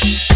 Peace.